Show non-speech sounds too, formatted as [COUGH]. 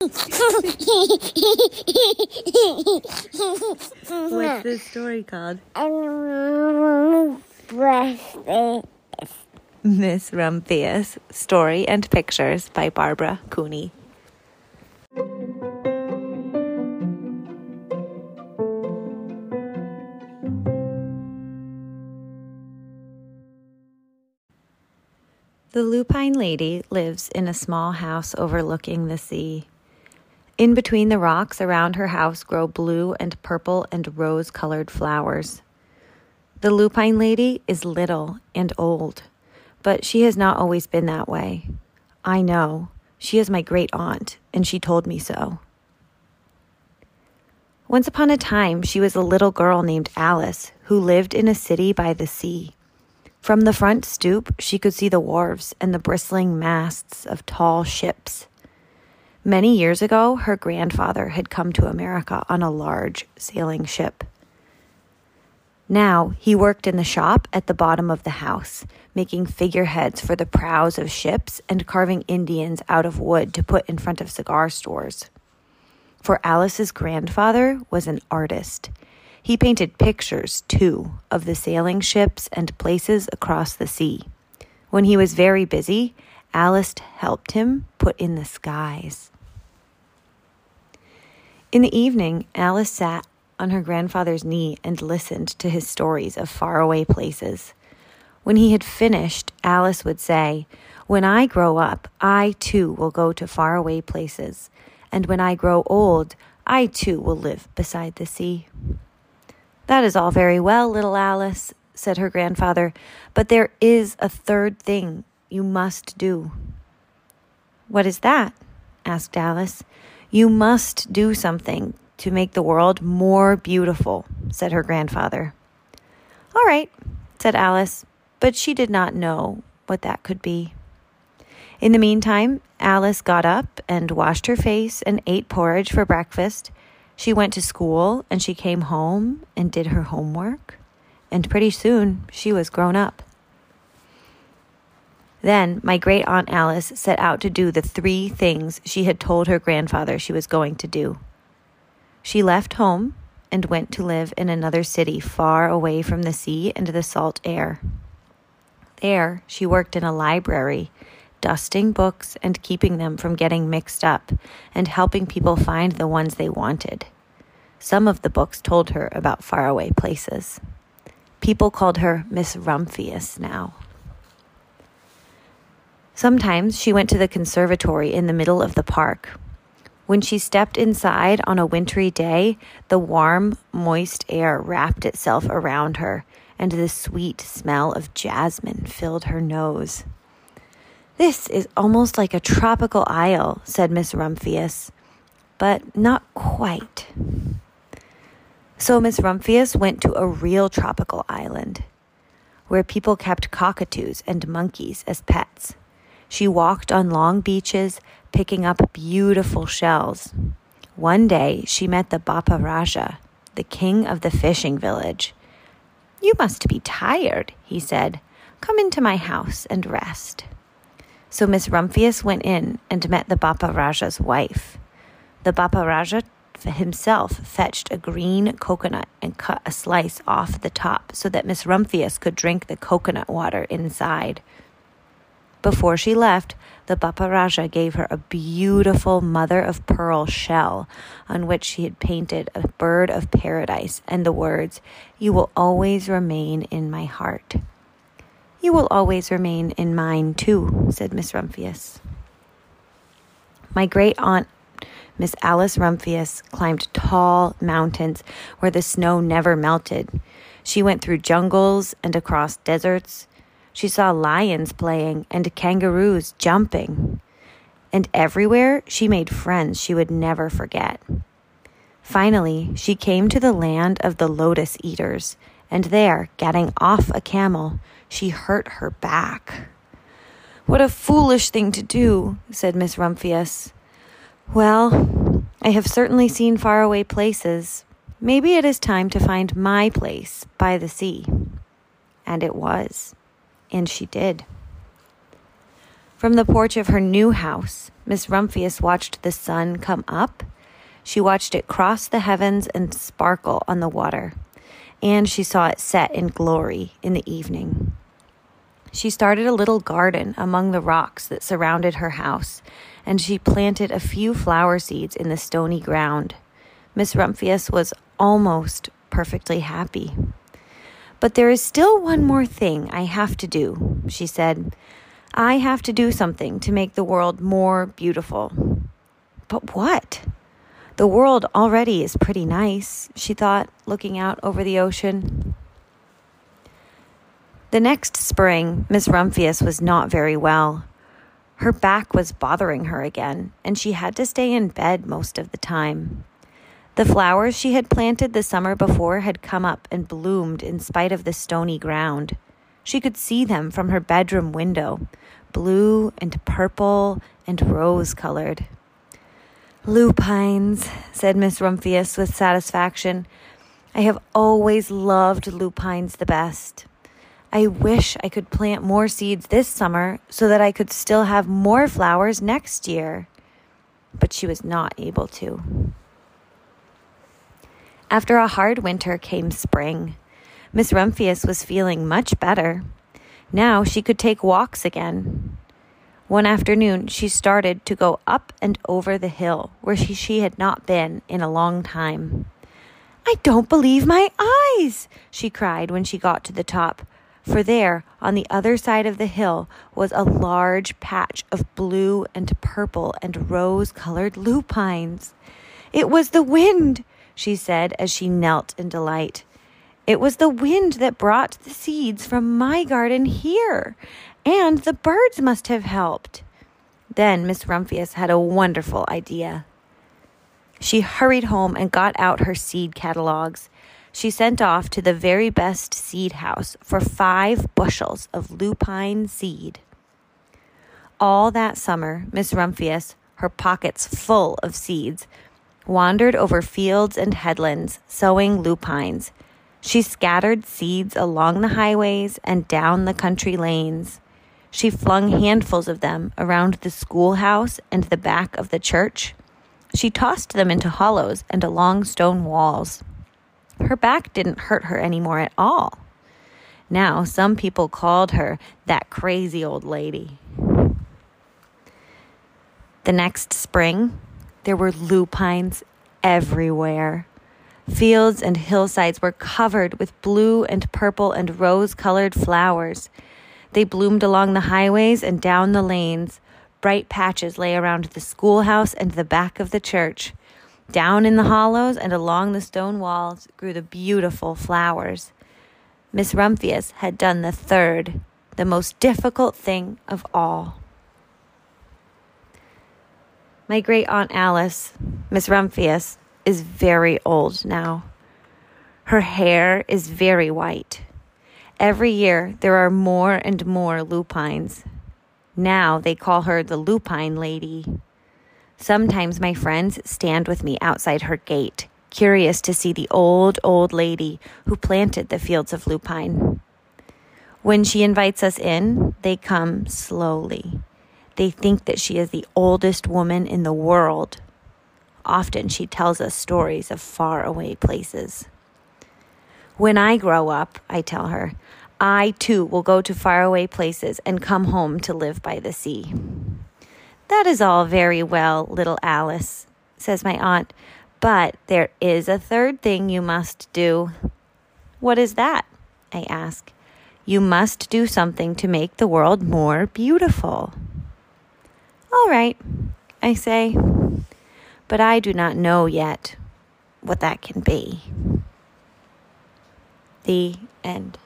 [LAUGHS] What's [LAUGHS] this story called? Miss Rumphius Story and Pictures by Barbara Cooney. The lupine lady lives in a small house overlooking the sea. In between the rocks around her house grow blue and purple and rose colored flowers. The lupine lady is little and old, but she has not always been that way. I know. She is my great aunt, and she told me so. Once upon a time, she was a little girl named Alice who lived in a city by the sea. From the front stoop, she could see the wharves and the bristling masts of tall ships. Many years ago, her grandfather had come to America on a large sailing ship. Now he worked in the shop at the bottom of the house, making figureheads for the prows of ships and carving Indians out of wood to put in front of cigar stores. For Alice's grandfather was an artist. He painted pictures, too, of the sailing ships and places across the sea. When he was very busy, Alice helped him put in the skies. In the evening, Alice sat on her grandfather's knee and listened to his stories of faraway places. When he had finished, Alice would say, When I grow up, I too will go to faraway places, and when I grow old, I too will live beside the sea. That is all very well, little Alice, said her grandfather, but there is a third thing you must do. What is that? asked Alice. You must do something to make the world more beautiful, said her grandfather. All right, said Alice, but she did not know what that could be. In the meantime, Alice got up and washed her face and ate porridge for breakfast she went to school and she came home and did her homework, and pretty soon she was grown up. Then my great aunt Alice set out to do the three things she had told her grandfather she was going to do. She left home and went to live in another city far away from the sea and the salt air. There, she worked in a library dusting books and keeping them from getting mixed up, and helping people find the ones they wanted. Some of the books told her about faraway places. People called her Miss Rumphius now. Sometimes she went to the conservatory in the middle of the park. When she stepped inside on a wintry day, the warm, moist air wrapped itself around her, and the sweet smell of jasmine filled her nose. This is almost like a tropical isle, said Miss Rumphius, but not quite. So Miss Rumphius went to a real tropical island where people kept cockatoos and monkeys as pets. She walked on long beaches, picking up beautiful shells. One day she met the Bapa Raja, the king of the fishing village. You must be tired, he said. Come into my house and rest. So Miss Rumphius went in and met the Bapa Raja's wife. The Bapa Raja himself fetched a green coconut and cut a slice off the top so that Miss Rumphius could drink the coconut water inside. Before she left, the Bapa Raja gave her a beautiful mother of pearl shell on which she had painted a bird of paradise and the words, You will always remain in my heart. You will always remain in mine, too, said Miss Rumphius. My great aunt, Miss Alice Rumphius, climbed tall mountains where the snow never melted. She went through jungles and across deserts. She saw lions playing and kangaroos jumping. And everywhere she made friends she would never forget. Finally, she came to the land of the lotus eaters, and there, getting off a camel, she hurt her back. What a foolish thing to do, said Miss Rumphius. Well, I have certainly seen faraway places. Maybe it is time to find my place by the sea. And it was. And she did. From the porch of her new house, Miss Rumphius watched the sun come up. She watched it cross the heavens and sparkle on the water, and she saw it set in glory in the evening. She started a little garden among the rocks that surrounded her house, and she planted a few flower seeds in the stony ground. Miss Rumphius was almost perfectly happy. But there is still one more thing I have to do, she said. I have to do something to make the world more beautiful. But what? The world already is pretty nice, she thought, looking out over the ocean. The next spring, Miss Rumphius was not very well. Her back was bothering her again, and she had to stay in bed most of the time. The flowers she had planted the summer before had come up and bloomed in spite of the stony ground. She could see them from her bedroom window, blue and purple and rose colored. Lupines, said Miss Rumphius with satisfaction. I have always loved lupines the best. I wish I could plant more seeds this summer so that I could still have more flowers next year. But she was not able to. After a hard winter came spring. Miss Rumphius was feeling much better. Now she could take walks again. One afternoon, she started to go up and over the hill where she, she had not been in a long time. I don't believe my eyes, she cried when she got to the top for there, on the other side of the hill, was a large patch of blue and purple and rose colored lupines. It was the wind, she said as she knelt in delight. It was the wind that brought the seeds from my garden here, and the birds must have helped. Then Miss Rumphius had a wonderful idea. She hurried home and got out her seed catalogues she sent off to the very best seed house for five bushels of lupine seed. All that summer, Miss Rumphius, her pockets full of seeds, wandered over fields and headlands, sowing lupines. She scattered seeds along the highways and down the country lanes. She flung handfuls of them around the schoolhouse and the back of the church. She tossed them into hollows and along stone walls. Her back didn't hurt her anymore at all. Now, some people called her that crazy old lady. The next spring, there were lupines everywhere. Fields and hillsides were covered with blue and purple and rose colored flowers. They bloomed along the highways and down the lanes. Bright patches lay around the schoolhouse and the back of the church. Down in the hollows and along the stone walls grew the beautiful flowers. Miss Rumphius had done the third, the most difficult thing of all. My great aunt Alice, Miss Rumphius, is very old now. Her hair is very white. Every year there are more and more lupines. Now they call her the lupine lady. Sometimes my friends stand with me outside her gate, curious to see the old, old lady who planted the fields of lupine. When she invites us in, they come slowly. They think that she is the oldest woman in the world. Often she tells us stories of faraway places. When I grow up, I tell her, I too will go to faraway places and come home to live by the sea. That is all very well, little Alice, says my aunt, but there is a third thing you must do. What is that? I ask. You must do something to make the world more beautiful. All right, I say, but I do not know yet what that can be. The end.